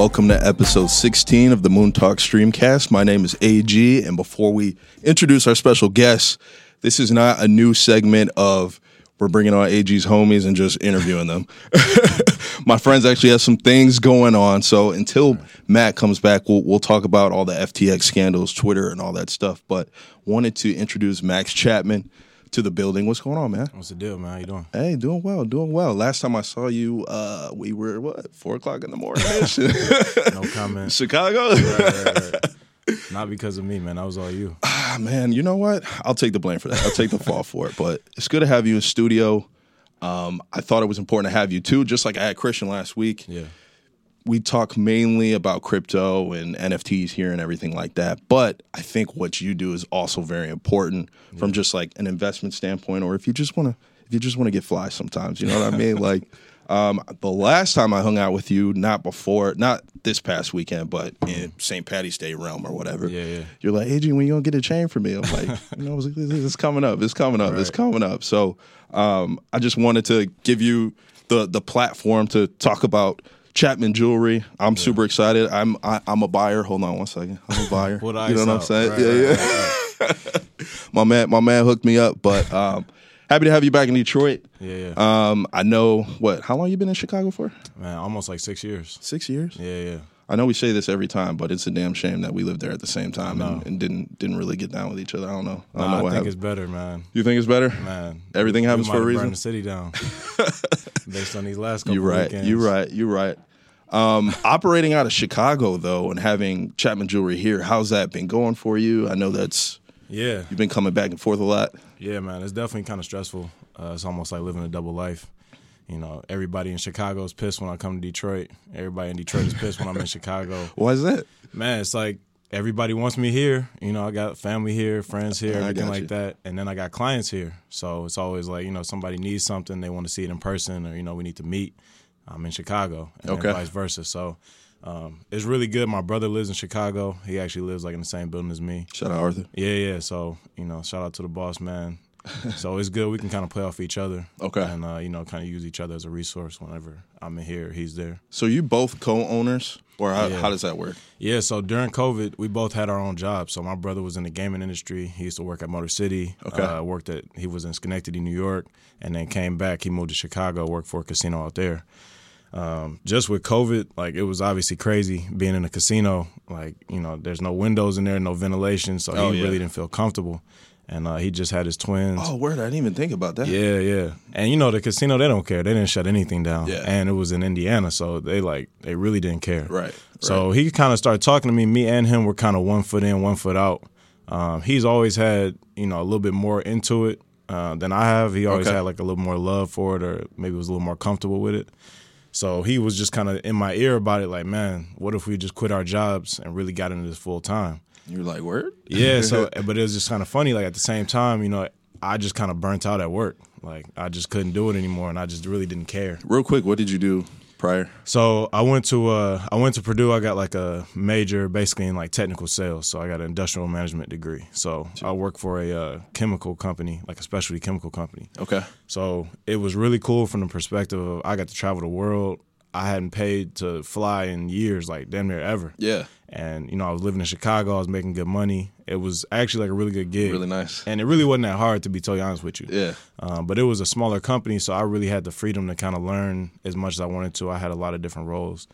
welcome to episode 16 of the Moon Talk Streamcast. My name is AG, and before we introduce our special guests, this is not a new segment of we're bringing on AG's homies and just interviewing them. My friends actually have some things going on, so until Matt comes back, we'll we'll talk about all the FTX scandals, Twitter, and all that stuff. But wanted to introduce Max Chapman to the building. What's going on, man? What's the deal, man? How you doing? Hey, doing well, doing well. Last time I saw you, uh, we were what four o'clock in the morning. No comment. Chicago. Right, right, right. Not because of me, man. That was all you. Ah, man, you know what? I'll take the blame for that. I'll take the fall for it. But it's good to have you in studio. Um, I thought it was important to have you too, just like I had Christian last week. Yeah. We talk mainly about crypto and NFTs here and everything like that. But I think what you do is also very important from just like an investment standpoint, or if you just want to, if you just want to get fly sometimes, you know what I mean? Like um, the last time I hung out with you, not before, not this past weekend, but in St. Patty's Day realm or whatever. Yeah, yeah. You're like, Adrian, when you gonna get a chain for me? I'm like, you know, it's, it's coming up. It's coming up. It's coming up. So um, I just wanted to give you the the platform to talk about Chapman Jewelry. I'm super excited. I'm I, I'm a buyer. Hold on one second. I'm a buyer. The you know what I'm saying? Right, yeah, right, yeah. right, my man, my man hooked me up. But um, happy to have you back in Detroit. Yeah, yeah. Um, I know what. How long you been in Chicago for? man, almost like six years. Six years. Yeah, yeah. I know we say this every time, but it's a damn shame that we lived there at the same time and, and didn't didn't really get down with each other. I don't know. I don't Nah, know I what think happened. it's better, man. You think it's better? Man, Everything happens for a reason. Burned the city down based on these last couple You're right. weekends. You're right. You're right. Um, operating out of Chicago though, and having Chapman Jewelry here, how's that been going for you? I know that's Yeah, you've been coming back and forth a lot. yeah, man. It's definitely kind of stressful. Uh, it's almost like living a double life. You know, everybody in Chicago is pissed when I come to Detroit. Everybody in Detroit is pissed when I'm in Chicago. Why is that? Man, it's like everybody wants me here. You know, I got family here, friends here, everything like that. And then I got clients here. So it's always like, you know, somebody needs something, they want to see it in person, or, you know, we need to meet. I'm in Chicago, and Okay. vice versa. So um, it's really good. My brother lives in Chicago. He actually lives like in the same building as me. Shout out Arthur. Yeah, yeah. So, you know, shout out to the boss, man. So it's good. We can kind of play off each other. Okay. And, uh, you know, kind of use each other as a resource whenever I'm in here, he's there. So you both co-owners, or how, Yeah. how does that work? Yeah, so during COVID, we both had our own jobs. So my brother was in the gaming industry. He used to work at Motor City. Okay. Uh, worked at he was in Schenectady, New York, and then came back. He moved to Chicago, worked for a casino out there. Um, just with COVID, like it was obviously crazy being in a casino. Like you know, there's no windows in there, no ventilation, so Oh, he yeah. really didn't feel comfortable. And uh, he just had his twins. Oh, word! I didn't even think about that. Yeah, yeah. And you know the casino they don't care. They didn't shut anything down. Yeah. And it was in Indiana, so they like they really didn't care. Right. So he kind of started talking to me. Me and him were kind of one foot in, one foot out. Um, he's always had you know a little bit more into it uh, than I have. He always Okay. had like a little more love for it, or maybe was a little more comfortable with it. So he was just kind of in my ear about it, like, man, what if we just quit our jobs and really got into this full time? You're like, word? Yeah. So, but it was just kind of funny. Like at the same time, you know, I just kind of burnt out at work. Like I just couldn't do it anymore, and I just really didn't care. Real quick, what did you do prior? So I went to uh, I went to Purdue. I got like a major, basically in like technical sales. So I got an industrial management degree. So I work for a uh, chemical company, like a specialty chemical company. Okay. So it was really cool from the perspective of I got to travel the world. I hadn't paid to fly in years, like damn near ever. Yeah. And you know, I was living in Chicago. I was making good money. It was actually like a really good gig. Really nice. And it really wasn't that hard, to be totally honest with you. Yeah. Um, but it was a smaller company, so I really had the freedom to kind of learn as much as I wanted to. I had a lot of different roles.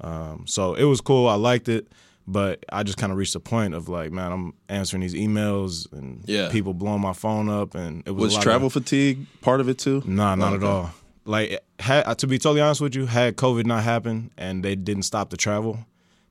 Um, so it was cool. I liked it. But I just kind of reached a point of like, man, I'm answering these emails and Yeah. people blowing my phone up, and it was, Was travel Of, fatigue part of it too? nah, not Oh, at all. Like, had, to be totally honest with you, had COVID not happened and they didn't stop the travel,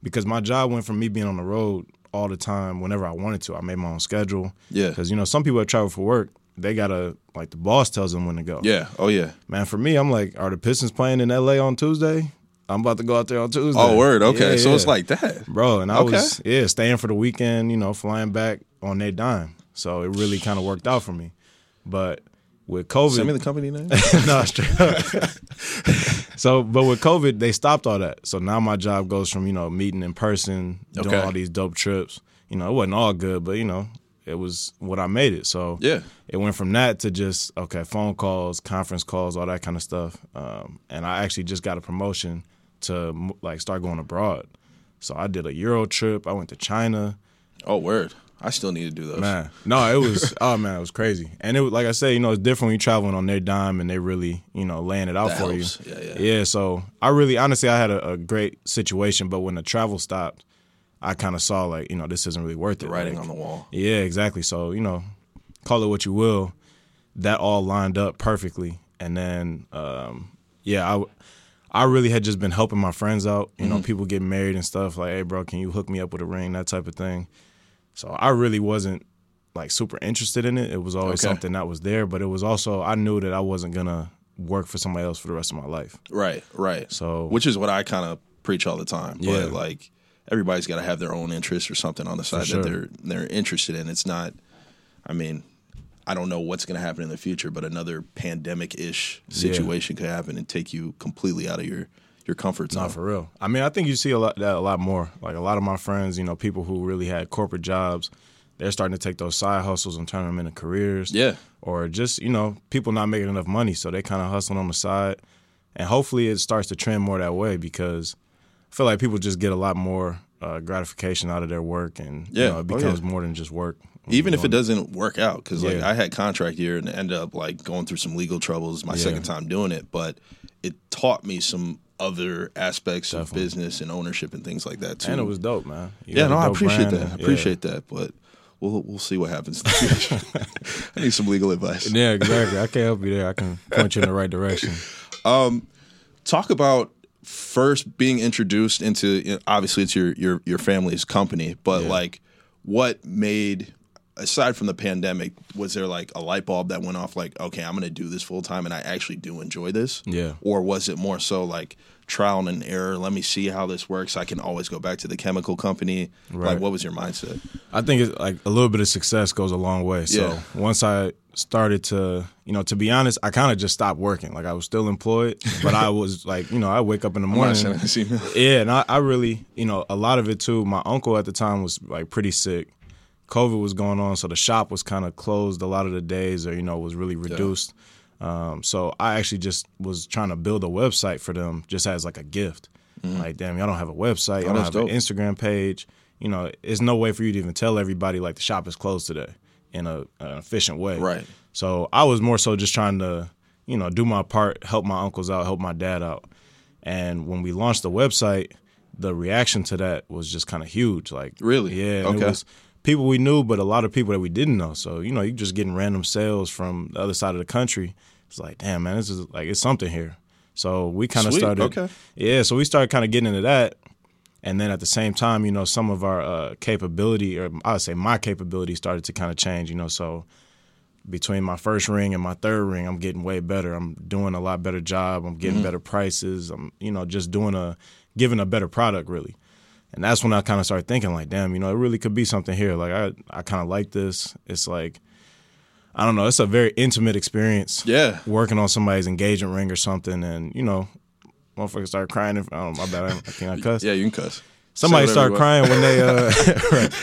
because my job went from me being on the road all the time whenever I wanted to. I made my own schedule. Yeah. Because you know, some people that travel for work, they gotta like the boss tells them when to go. Yeah. Oh yeah. Man, for me, I'm like, are the Pistons playing in LA on Tuesday? I'm about to go out there on Tuesday. Oh word. Okay. Yeah, so it's like that. bro, and I Okay. was yeah staying for the weekend, you know, flying back on their dime. So it really kind of worked out for me. But with COVID, Send me the company name. no, straight. so, but with COVID, they stopped all that. So now my job goes from you know meeting in person, doing Okay. all these dope trips. You know, it wasn't all good, but you know, it was what I made it. So Yeah. it went from that to just okay, phone calls, conference calls, all that kind of stuff. Um, and I actually just got a promotion to like start going abroad. So I did a Euro trip. I went to China. Oh, word. I still need to do those. Man, no, it was oh man, it was crazy. And it was like I said, you know, it's different when you're traveling on their dime and they really, you know, laying it out That for helps. you. Yeah, yeah. Yeah. So I really, honestly, I had a, a great situation, but when the travel stopped, I kind of saw like, you know, this isn't really worth The it. writing Like, on the wall. Yeah, exactly. So you know, call it what you will. That all lined up perfectly, and then um, yeah, I I really had just been helping my friends out. You Mm-hmm. know, people getting married and stuff. Like, hey, bro, can you hook me up with a ring? That type of thing. So I really wasn't like super interested in it. It was always Okay. something that was there, but it was also I knew that I wasn't gonna work for somebody else for the rest of my life. Right, right. So- which is what I kind of preach all the time. Yeah. But like everybody's got to have their own interest or something on the side sure. that they're they're interested in. It's not. I mean, I don't know what's going to happen in the future, but another pandemic ish situation could happen and take you completely out of your your comfort zone. Not for real. I mean, I think you see a lot that a lot more. Like a lot of my friends, you know, people who really had corporate jobs, they're starting to take those side hustles and turn them into careers. Yeah. Or just you know, people not making enough money, so they kind of hustling on the side, and hopefully it starts to trend more that way because I feel like people just get a lot more uh, gratification out of their work, and Yeah. you know, it Oh, becomes yeah. more than just work. Even if it doesn't work out, because like Yeah. I had contract year and ended up like going through some legal troubles my Yeah. second time doing it, but it taught me some other aspects of business and ownership and things like that too. and it was dope, man. You Yeah, no, I appreciate that. I appreciate that, but we'll we'll see what happens in the future. I need some legal advice. Yeah. yeah, exactly. I can't help you there. I can point you in the right direction. Um, Talk about first being introduced into you know, obviously it's your your your family's company, but Yeah. like what made aside from the pandemic, was there like a light bulb that went off like, okay, I'm gonna do this full time and I actually do enjoy this? Yeah. Or was it more so like trial and error, let me see how this works. I can always go back to the chemical company. Right. Like what was your mindset? I think it's like a little bit of success goes a long way. So Yeah. once I started to, you know, to be honest, I kind of just stopped working. Like I was still employed, but I was like, you know, I wake up in the morning. yeah, and I, I really, you know, a lot of it too. My uncle at the time was like pretty sick. COVID was going on, so the shop was kind of closed a lot of the days, or you know, was really reduced. Um, so I actually just was trying to build a website for them, just as like a gift. Like, damn, y'all don't have a website, y'all don't. Oh, have an. Instagram page. You know, it's no way for you to even tell everybody like the shop is closed today in a, an efficient way. Right. So I was more so just trying to, you know, do my part, help my uncles out, help my dad out. And when we launched the website, the reaction to that was just kind of huge. Like, Really? yeah, Okay. People we knew, but a lot of people that we didn't know. So you know, you're just getting random sales from the other side of the country. It's like, damn, man, this is like it's something here. So we kind of started, okay. yeah. So we started kind of getting into that, and then at the same time, you know, some of our uh, capability, or I would say my capability, started to kind of change. You know, so between my first ring and my third ring, I'm getting way better. I'm doing a lot better job. I'm getting better prices. I'm, you know, just doing a giving a better product really. And that's when I kind of started thinking like, damn, you know, it really could be something here. Like I I kind of like this. It's like I don't know, it's a very intimate experience. Yeah. Working on somebody's engagement ring or something and, you know, motherfuckers start crying if oh my bad, I, I can't cuss. Yeah, you can cuss. Somebody start crying when they uh right.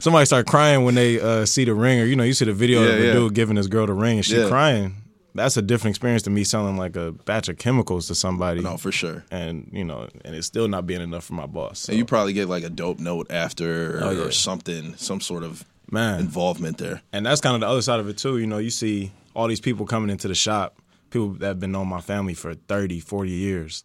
Somebody start crying when they uh see the ring or you know, you see the video Yeah, of the yeah. dude giving his girl the ring and she Yeah. crying. That's a different experience to me selling like a batch of chemicals to somebody. No, for sure. And you know, and it's still not being enough for my boss. So, And you probably get like a dope note after oh, or, Oh, yeah. or something, some sort of man, involvement there. and that's kind of the other side of it too. You know, you see all these people coming into the shop, people that have been on my family for 30, 40 years,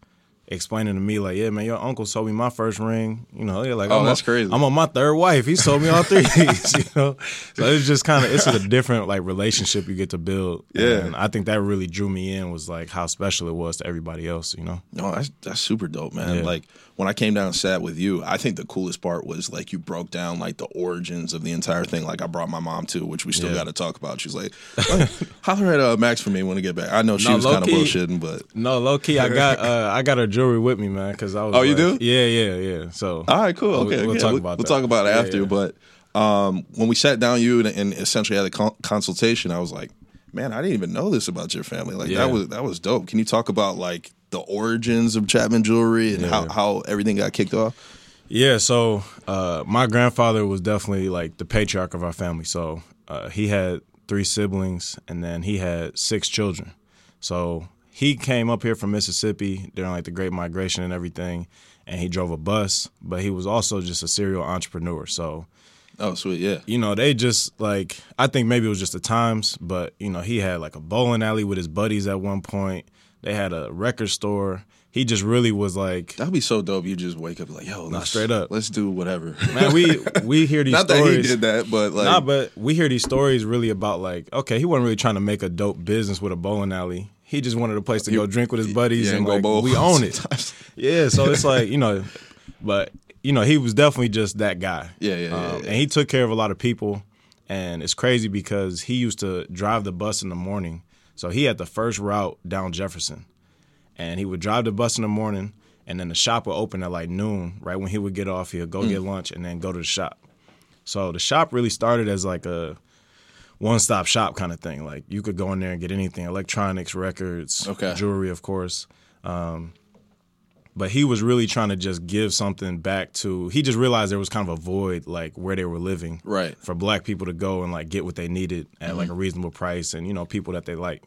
explaining to me like, yeah, man, your uncle sold me my first ring. You know, they're like, Oh, I'm that's crazy. I'm on my third wife. He sold me all three. you know, so it's just kind of it's a different like relationship you get to build. Yeah. and I think that really drew me in was like how special it was to everybody else. You know, No, that's that's super dope, man. Yeah. Like when I came down and sat with you, I think the coolest part was like you broke down like the origins of the entire thing. Like I brought my mom to, which we still Yeah. got to talk about. She's like, "Oh, holler at uh, Max for me when we get back. I know she No, was kind of bullshitting, but no, low key, I got uh, I got her jewelry with me, man, because I was. Oh, you do? Yeah, yeah, yeah. So all right, cool. We'll- Okay, we'll okay. talk about we'll that. talk about it Yeah, after. yeah. But um, when we sat down, you and, and essentially had a con- consultation, I was like, man, I didn't even know this about your family. Like that was that was dope. Can you talk about like the origins of Chapman Jewelry and how how everything got kicked off? Yeah, so uh, my grandfather was definitely like the patriarch of our family. So uh, he had three siblings, and then he had six children. So he came up here from Mississippi during like the Great Migration and everything, and he drove a bus, but he was also just a serial entrepreneur. So Oh, sweet. Yeah. you know, they just like I think maybe it was just the times, but you know, he had like a bowling alley with his buddies at one point. They had a record store. He just really was like, That'd be so dope. You just wake up like, yo, let's, straight up. let's do whatever. man, we we hear these stories. Not that he did that, but like, nah, but we hear these stories really about like, okay, he wasn't really trying to make a dope business with a bowling alley. He just wanted a place to go drink with his buddies yeah, and go like, we own it. yeah, so it's like you know, but you know, he was definitely just that guy. Yeah, yeah, yeah, Um, yeah. And he took care of a lot of people, and it's crazy because he used to drive the bus in the morning. So he had the first route down Jefferson, and he would drive the bus in the morning, and then the shop would open at like noon. Right when he would get off, he would Mm. go get lunch and then go to the shop. So the shop really started as like a one-stop shop kind of thing. Like you could go in there and get anything: electronics, records, Okay. jewelry, of course. Um, but he was really trying to just give something back to. He just realized there was kind of a void, like where they were living, Right. For black people to go and like get what they needed at like a reasonable price, and you know people that they like.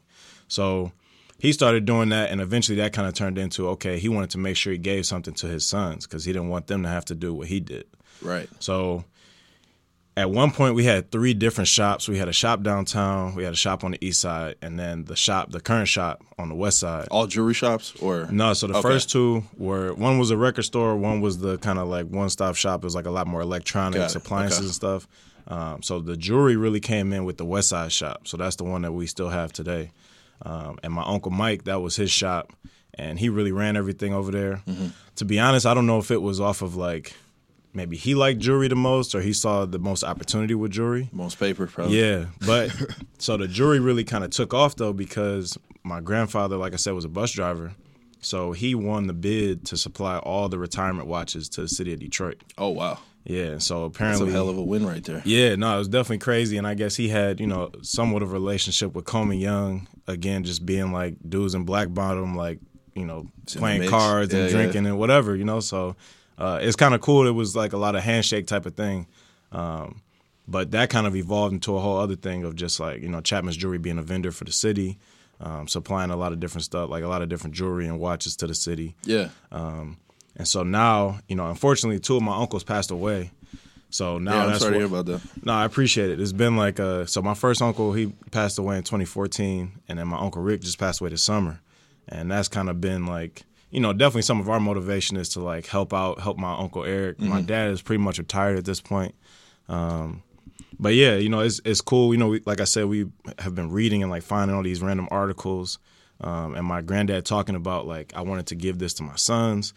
So he started doing that, and eventually that kind of turned into okay. He wanted to make sure he gave something to his sons because he didn't want them to have to do what he did. right. So at one point we had three different shops. We had a shop downtown, we had a shop on the east side, and then the shop, the current shop on the west side. All jewelry shops or No, so the Okay. first two were one was a record store, one was the kind of like one stop shop. It was like a lot more electronics, appliances, Okay. and stuff. Um, so the jewelry really came in with the West Side shop. So that's the one that we still have today. Um, and my uncle Mike, that was his shop, and he really ran everything over there. Mm-hmm. To be honest, I don't know if it was off of like maybe he liked jewelry the most or he saw the most opportunity with jewelry. most paper, probably. Yeah, but so the jury really kind of took off though because my grandfather, like I said, was a bus driver. So he won the bid to supply all the retirement watches to the city of Detroit. Oh wow. Yeah, so That's apparently a hell of a win right there. yeah, no, it was definitely crazy, and I guess he had you know somewhat of a relationship with Coleman Young. Again, just being like dudes in black bottom, like you know in playing cards Yeah, and yeah. drinking and whatever, you know. So uh, it's kind of cool. It was like a lot of handshake type of thing, um, but that kind of evolved into a whole other thing of just like you know Chapman's Jewelry being a vendor for the city, um, supplying a lot of different stuff, like a lot of different jewelry and watches to the city. Yeah. And so now, you know, unfortunately, two of my uncles passed away. So now yeah, I'm that's sorry to hear about that. no, I appreciate it. It's been like uh so my first uncle he passed away in 2014 and then my uncle Rick just passed away this summer. And that's kind of been like you know, definitely some of our motivation is to like help out, help my uncle Eric. My dad is pretty much retired at this point. Um but yeah, you know, it's it's cool. You know, we, like I said, we have been reading and like finding all these random articles. Um, and my granddad talking about like I wanted to give this to my sons.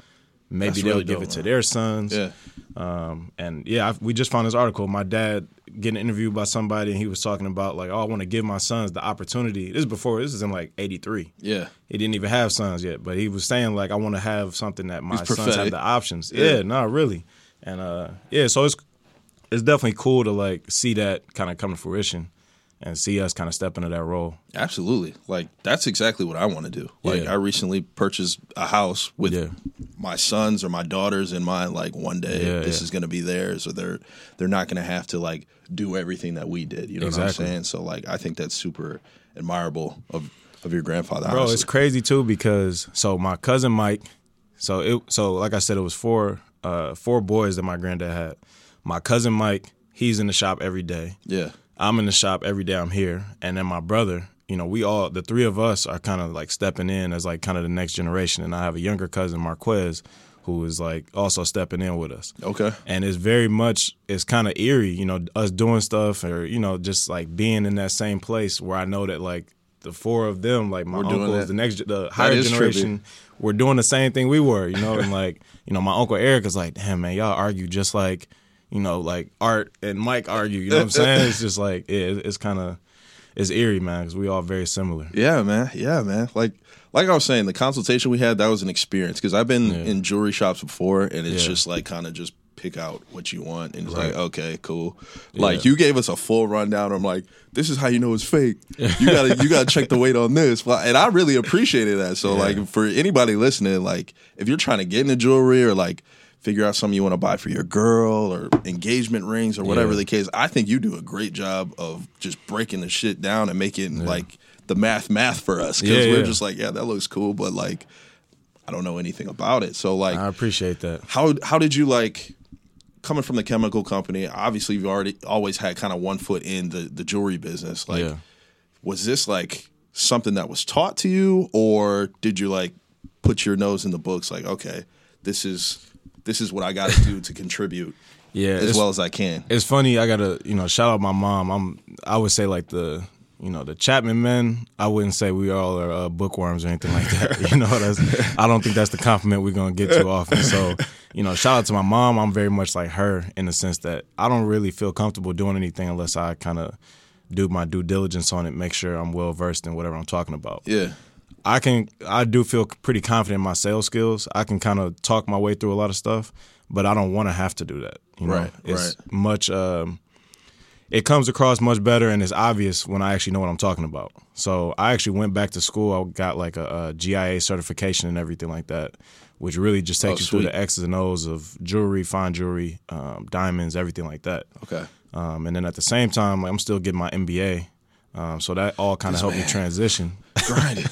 Maybe That's they'll really give dope, it to man. their sons. Yeah. Um, and yeah, I, we just found this article. My dad getting interviewed by somebody, and he was talking about like, oh, I want to give my sons the opportunity. This is before. This is in like '83. Yeah. He didn't even have sons yet, but he was saying like, I want to have something that my sons have the options. Yeah. Yeah, no, really. And uh, yeah, so it's it's definitely cool to like see that kind of come to fruition and see us kind of step into that role. Absolutely. Like that's exactly what I want to do. Like Yeah. I recently purchased a house with Yeah. my sons or my daughters in mind like one day Yeah, this is going to be theirs or they're they're not going to have to like do everything that we did, you know what I'm saying? So like I think that's super admirable of of your grandfather Bro, honestly. it's crazy too because so my cousin Mike, so it so like I said, it was four uh four boys that my granddad had. My cousin Mike, he's in the shop every day. yeah. I'm in the shop every day I'm here. And then my brother, you know, we all the three of us are kind of like stepping in as like kind of the next generation. And I have a younger cousin, Marquez, who is like also stepping in with us. Okay. And it's very much it's kind of eerie, you know, us doing stuff or, you know, just like being in that same place where I know that like the four of them, like my uncles, the next the higher is trippy. generation, were doing the same thing we were, you know, and like, you know, my uncle Eric is like, damn man, y'all argue just like, you know, like Art and Mike argue, you know what I'm saying? It's just like, yeah, it- it's kind of, it's eerie, man, because we all very similar. Yeah, man. Yeah, man. Like like I was saying, the consultation we had that was an experience because I've been Yeah. in jewelry shops before, and it's Yeah. just like kind of just pick out what you want, and it's Right. like okay, cool. Like Yeah. you gave us a full rundown. I'm like, this is how you know it's fake. You gotta you gotta check the weight on this, and I really appreciated that. So Yeah. like for anybody listening, like if you're trying to get into jewelry or like. Figure out something you want to buy for your girl or engagement rings or whatever Yeah. the case. I think you do a great job of just breaking the shit down and making like the math math for us because Yeah, we're yeah. just like, yeah, that looks cool, but like, I don't know anything about it. So like, I appreciate that. how how did you like coming from the chemical company? Obviously, you've already always had kind of one foot in the the jewelry business. Like, Yeah. was this like something that was taught to you, or did you like put your nose in the books? Like, okay, this is this is what I got to do to contribute Yeah, as well as I can. it's funny. I gotta you know shout out my mom. I'm I would say like the you know the Chapman men. I wouldn't say we all are uh, bookworms or anything like that. you know, that's I don't think that's the compliment we're gonna get too often. So you know, shout out to my mom. I'm very much like her in the sense that I don't really feel comfortable doing anything unless I kind of do my due diligence on it, make sure I'm well versed in whatever I'm talking about. Yeah, I can I do feel pretty confident in my sales skills. I can kind of talk my way through a lot of stuff, but I don't want to have to do that. You know, Right, it's right. much. Um, it comes across much better and it's obvious when I actually know what I'm talking about. So I actually went back to school. I got like a, a GIA certification and everything like that, which really just takes Oh, you through the X's and O's of jewelry, fine jewelry, um, diamonds, everything like that. okay. Um, and then at the same time, I'm still getting my MBA. Um, so that all kind of helped me transition Grind it.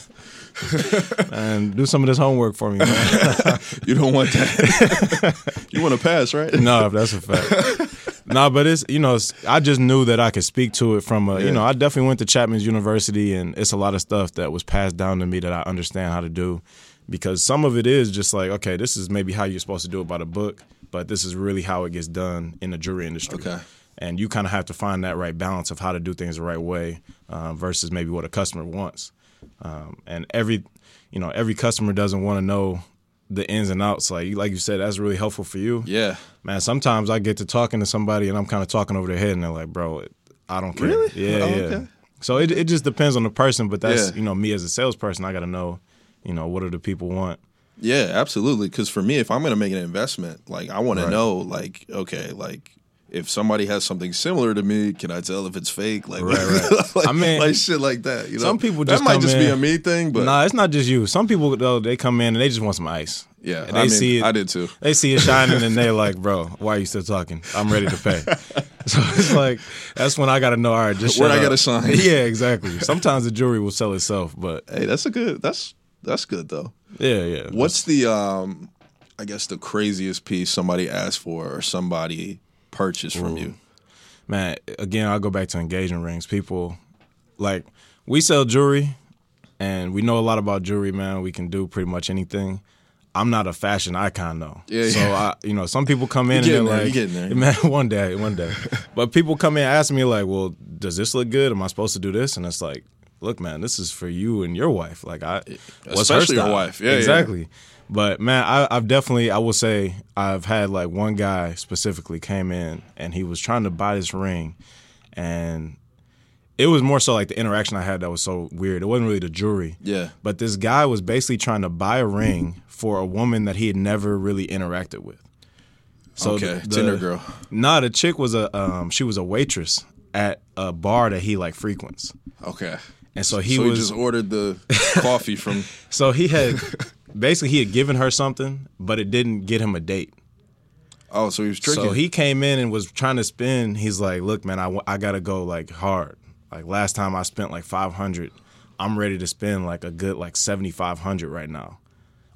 and do some of this homework for me, man. You don't want that. you want to pass, right? no, that's a fact. no, but it's you know it's, I just knew that I could speak to it from a Yeah. you know I definitely went to Chapman's University and it's a lot of stuff that was passed down to me that I understand how to do because some of it is just like okay this is maybe how you're supposed to do it by the book but this is really how it gets done in the jewelry industry. Okay. And you kind of have to find that right balance of how to do things the right way uh, versus maybe what a customer wants. Um, and every, you know, every customer doesn't want to know the ins and outs. Like like you said, that's really helpful for you Yeah. man, sometimes I get to talking to somebody and I'm kind of talking over their head and they're like, bro, I don't care. Really? Yeah, Oh, yeah. okay. So it, it just depends on the person, but that's, Yeah. you know, me as a salesperson, I got to know, you know, what do the people want? Yeah, absolutely. Because for me, if I'm going to make an investment, like I want Right. to know, like, okay, like if somebody has something similar to me, can I tell if it's fake? Like, Right, right. like, I mean, like shit like that. You know, some people that just might come just be a me thing, but nah, it's not just you. Some people, though, they come in and they just want some ice. yeah, And I they mean, see it. I did too. They see it shining and they're like, bro, why are you still talking? I'm ready to pay. so it's like, that's when I got to know, all right, just Where'd I got a sign? yeah, exactly. Sometimes the jewelry will sell itself, but Hey, that's a good. That's that's good though. yeah, yeah. What's the um, I guess the craziest piece somebody asked for or somebody purchased from you? man, again, I'll go back to engagement rings. People like we sell jewelry and we know a lot about jewelry, man. We can do pretty much anything. I'm not a fashion icon though. Yeah, so yeah. I you know, some people come in and they're there, like you're getting Man, one day, one day. but people come in and ask me like, Well, does this look good? Am I supposed to do this? And it's like, look, man, this is for you and your wife. Like I what's her Especially your wife. Yeah, yeah. But man, I, I've definitely, I will say, I've had like one guy specifically came in and he was trying to buy this ring, and it was more so like the interaction I had that was so weird. It wasn't really the jewelry. Yeah. But this guy was basically trying to buy a ring for a woman that he had never really interacted with. So okay, the- the- Tinder girl. Nah, the chick was a um, she was a waitress at a bar that he like frequents, Okay. and so he so was he just ordered the coffee from. so he had basically he had given her something, but it didn't get him a date. Oh, so he was tricking. So he came in and was trying to spend. He's like, "Look, man, I, I gotta go like hard. Like last time I spent like five hundred. I'm ready to spend like a good like seventy five hundred right now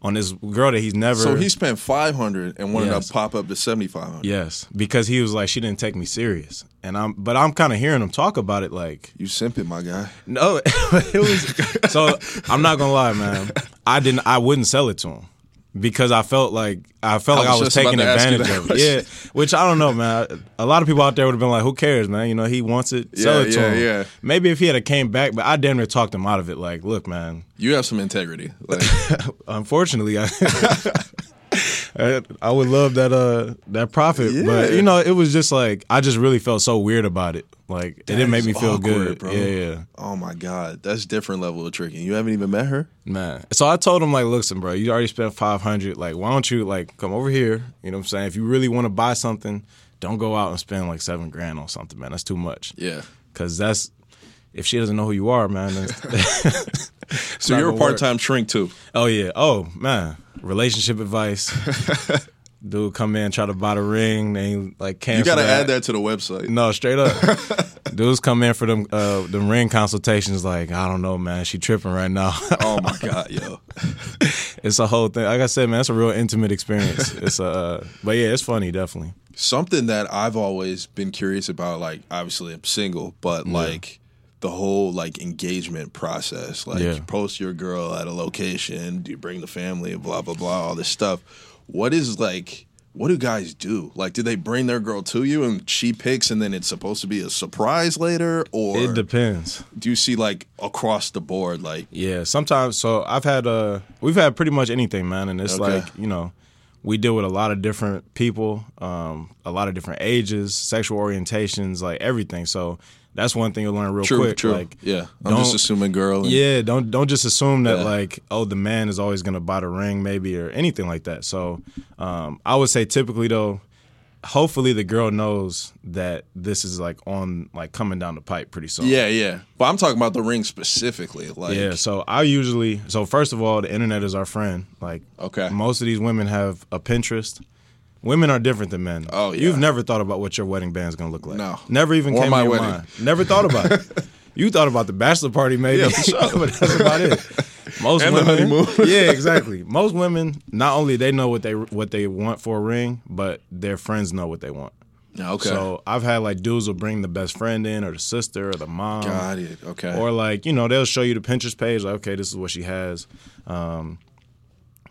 on this girl that he's never. So he spent five hundred and wanted Yes. to pop up to seventy five hundred. yes, because he was like she didn't take me serious, and I'm but I'm kind of hearing him talk about it like You simping, my guy. no, it was. so I'm not gonna lie, man. I didn't. I wouldn't sell it to him because I felt like I felt I like I was was just about taking to advantage of it. Yeah, which I don't know, man. A lot of people out there would have been like, "Who cares, man? You know, he wants it. Sell Yeah, it to yeah, him." yeah. Maybe if he had a came back, but I damn near talked him out of it. Like, look, man. You have some integrity. Like, Unfortunately, I. I I would love that uh that profit, but you know it was just like I just really felt so weird about it. Like it didn't make me feel awkward, good, bro. Yeah, yeah. oh my god, that's different level of tricking. You haven't even met her. Man. So I told him like, listen, bro, you already spent five hundred. Like, why don't you like come over here? You know what I'm saying? If you really want to buy something, don't go out and spend like seven grand on something, man. That's too much. Yeah. Cause that's if she doesn't know who you are, man. So you're a part time shrink too. oh yeah. Oh man. Relationship advice. Dude come in, try to buy the ring, they like cancel You got to that. add that to the website. No, straight up. dudes come in for them uh them ring consultations. Like I don't know, man, she tripping right now. oh my god, yo, it's a whole thing. Like I said, man, it's a real intimate experience. It's a, uh, but yeah, it's funny, definitely. something that I've always been curious about. Like, obviously, I'm single, but like the whole like engagement process. Like, Yeah. you post your girl at a location, do you bring the family, blah blah blah, all this stuff. What is like? What do guys do? Like, do they bring their girl to you and she picks, and then it's supposed to be a surprise later, or It depends. do you see like across the board, like Yeah, sometimes. So I've had uh, we've had pretty much anything, man, and it's Okay. like you know, we deal with a lot of different people, um, a lot of different ages, sexual orientations, like everything. So that's one thing you'll learn real true, quick. true? Like, yeah, I'm just assuming girl. And, yeah, don't don't just assume that Yeah. like oh the man is always gonna buy the ring maybe or anything like that. So um, I would say typically though, hopefully the girl knows that this is like on like coming down the pipe pretty soon. yeah, yeah. But I'm talking about the ring specifically. Like, Yeah, so I usually so first of all, the internet is our friend. Like Okay. most of these women have a Pinterest. Women are different than men. Oh, yeah. You've never thought about what your wedding band is going to look like. No. Never even Or came my to your wedding. mind. Never thought about it. You thought about the bachelor party maybe, Yeah, for sure. but that's about it. Most And the women, honeymoon. yeah, exactly. Most women, not only they know what they what they want for a ring, but their friends know what they want. Okay. So I've had like dudes will bring the best friend in, or the sister, or the mom, Got it. Okay. or like you know they'll show you the Pinterest page like okay this is what she has, um,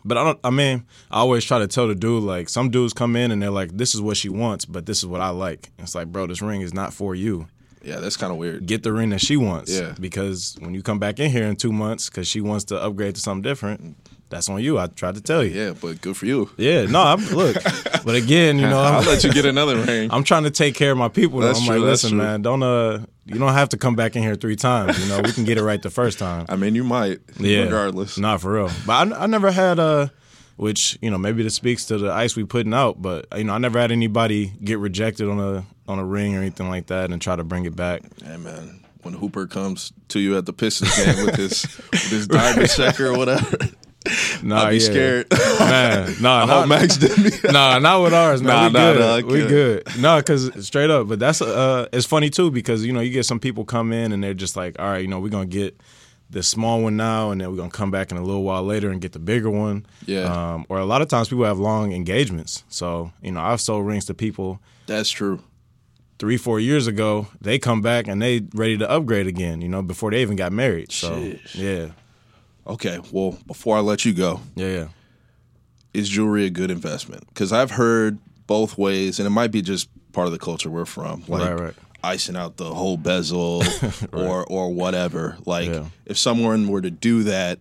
but I don't I mean I always try to tell the dude like some dudes come in and they're like this is what she wants but this is what I like it's like bro this ring is not for you yeah, that's kind of weird. get the ring that she wants Yeah. because when you come back in here in two months because she wants to upgrade to something different that's on you I tried to tell you Yeah, but good for you. yeah no I'm look but again you know I'll I'm, let you get another ring. I'm trying to take care of my people. That's I'm true, like, listen, man, don't uh, you don't have to come back in here three times. You know, we can get it right the first time. I mean, you might. Yeah, Regardless. Not for real. But I, I never had a which you know maybe this speaks to the ice we putting out. But you know, I never had anybody get rejected on a on a ring or anything like that and try to bring it back. Hey man, when Hooper comes to you at the Pistons game with his with his diamond checker or whatever, Nah, I'd be yeah. scared. man. Nah, I nah, hope Max didn't. nah, not with ours, man. Nah, we nah, good. nah, we good. No, because straight up. But that's uh, it's funny too because you know you get some people come in and they're just like, all right, you know, we're gonna get the small one now, and then we're gonna come back in a little while later and get the bigger one. Yeah. Um, or a lot of times people have long engagements, so you know I've sold rings to people That's true. Three, four years ago. They come back and they ready to upgrade again. You know, before they even got married. So Sheesh. yeah, Okay, well, before I let you go, yeah, yeah. is jewelry a good investment? Because I've heard both ways, and it might be just part of the culture we're from, like Right, right. icing out the whole bezel or or whatever. Like Yeah. if someone were to do that,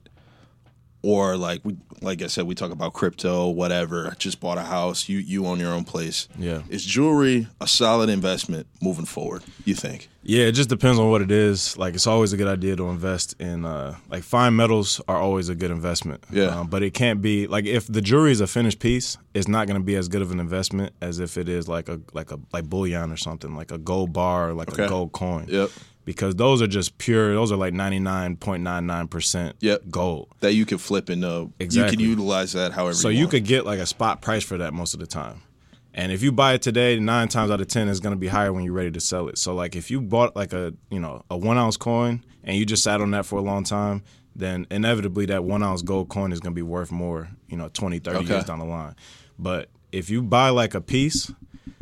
or like we, like I said, we talk about crypto, whatever. Just bought a house, you you own your own place. Yeah. is jewelry a solid investment moving forward? You think? Yeah, it just depends on what it is. Like it's always a good idea to invest in uh like fine metals are always a good investment. Yeah. Um, but it can't be like if the jewelry is a finished piece, it's not going to be as good of an investment as if it is like a like a like bullion or something, like a gold bar or like Okay. a gold coin. Yep. Because those are just pure. Those are like ninety nine point nine nine percent gold. That you can flip into. Exactly. Uh, you can utilize that however. So you, you could get like a spot price for that most of the time. And if you buy it today, nine times out of ten, it's going to be higher when you're ready to sell it. So like if you bought like a you know a one ounce coin and you just sat on that for a long time, then inevitably that one ounce gold coin is going to be worth more, you know, 20, 30 Okay. years down the line. But if you buy like a piece,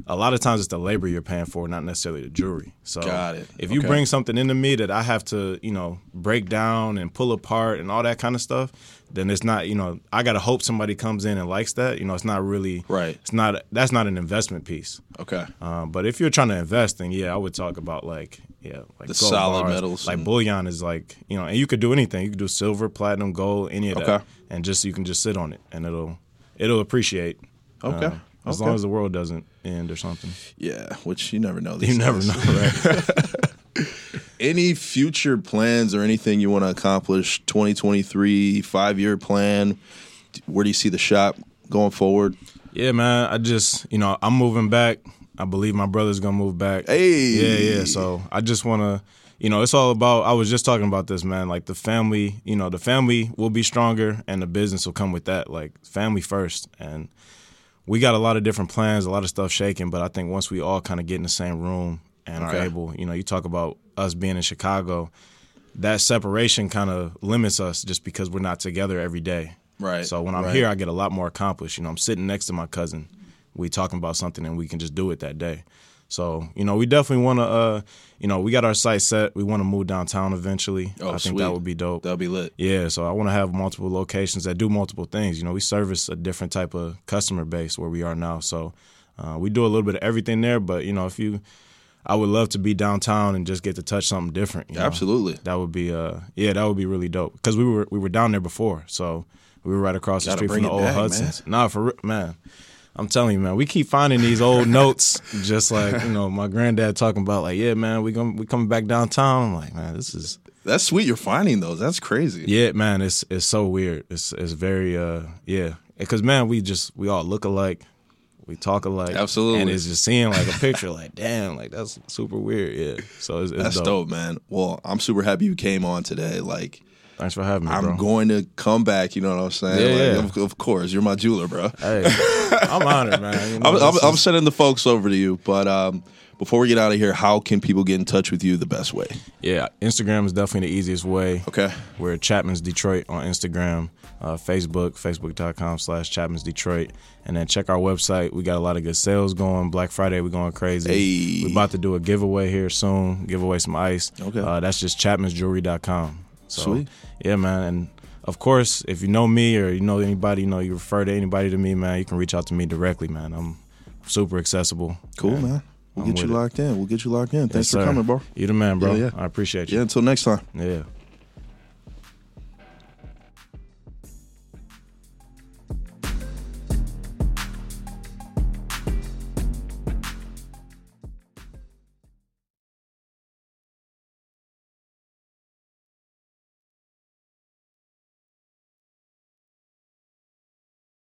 a lot of times it's the labor you're paying for, not necessarily the jewelry. So Got it. if you Okay. bring something into me that I have to, you know, break down and pull apart and all that kind of stuff, then it's not, you know, I gotta hope somebody comes in and likes that. You know, it's not really Right. It's not that's not an investment piece. Okay. Um, but if you're trying to invest, then yeah, I would talk about like yeah, like The solid bars. metals Like bullion is like you know, and you could do anything. You could do silver, platinum, gold, any of that, and just you can just sit on it and it'll it'll appreciate. Okay. um, as Okay. long as the world doesn't end or something. Yeah, which you never know. You never know, right? Any future plans or anything you want to accomplish? 2023 five year plan. Where do you see the shop going forward? Yeah, man. I just, you know, I'm moving back. I believe my brother's gonna move back. Hey. Yeah, yeah. So I just wanna, you know, it's all about. I was just talking about this, man. Like the family, you know, the family will be stronger, and the business will come with that. Like family first, and we got a lot of different plans, a lot of stuff shaking. But I think once we all kind of get in the same room and are able. You know, you talk about us being in Chicago. That separation kind of limits us just because we're not together every day. Right, So when I'm right. here, I get a lot more accomplished. You know, I'm sitting next to my cousin. We talking about something and we can just do it that day. So you know, we definitely want to. Uh, you know, we got our site set. We want to move downtown eventually. Oh, I think sweet. that would be dope. That'll be lit. Yeah, so I want to have multiple locations that do multiple things. You know, we service a different type of customer base where we are now. So uh, we do a little bit of everything there. But you know, if you, I would love to be downtown and just get to touch something different. you know? Absolutely. that would be. Uh, yeah, that would be really dope because we were we were down there before, so we were right across the street from the old back, Hudson's. Nah, for man. I'm telling you, man, we keep finding these old notes, just like you know, my granddad talking about, like, yeah, man, we going we coming back downtown. I'm like, man, this is That's sweet. You're finding those. That's crazy. yeah, man, it's it's so weird. It's it's very uh yeah, because man, we just we all look alike, we talk alike, Absolutely. and it's just seeing like a picture, like damn, like that's super weird. Yeah, so it's, it's That's dope. dope. man. Well, I'm super happy you came on today. Like, Thanks for having me, I'm bro. going to come back. You know what I'm saying? Yeah, Like, yeah. Of, of course, you're my jeweler, bro. hey, I'm honored, man. You know, I'm, I'm, I'm sending the folks over to you. But um, before we get out of here, how can people get in touch with you the best way? yeah, Instagram is definitely the easiest way. Okay. We're Chapman's Detroit on Instagram, uh, Facebook, facebook.com slash Chapman's Detroit. And then check our website. We got a lot of good sales going. Black Friday, we're going crazy. Hey. We're about to do a giveaway here soon, give away some ice. Okay. Uh, that's just chapmansjewelry.com. So, Sweet. Yeah, man. And of course, if you know me or you know anybody, you know, you refer to anybody to me, man, you can reach out to me directly, man. I'm super accessible. Cool, man. We'll I'm get you with it. locked in. We'll get you locked in. Thanks Yes, for sir. coming, bro. You the man, bro. Yeah, yeah. I appreciate you. Yeah, until next time. Yeah.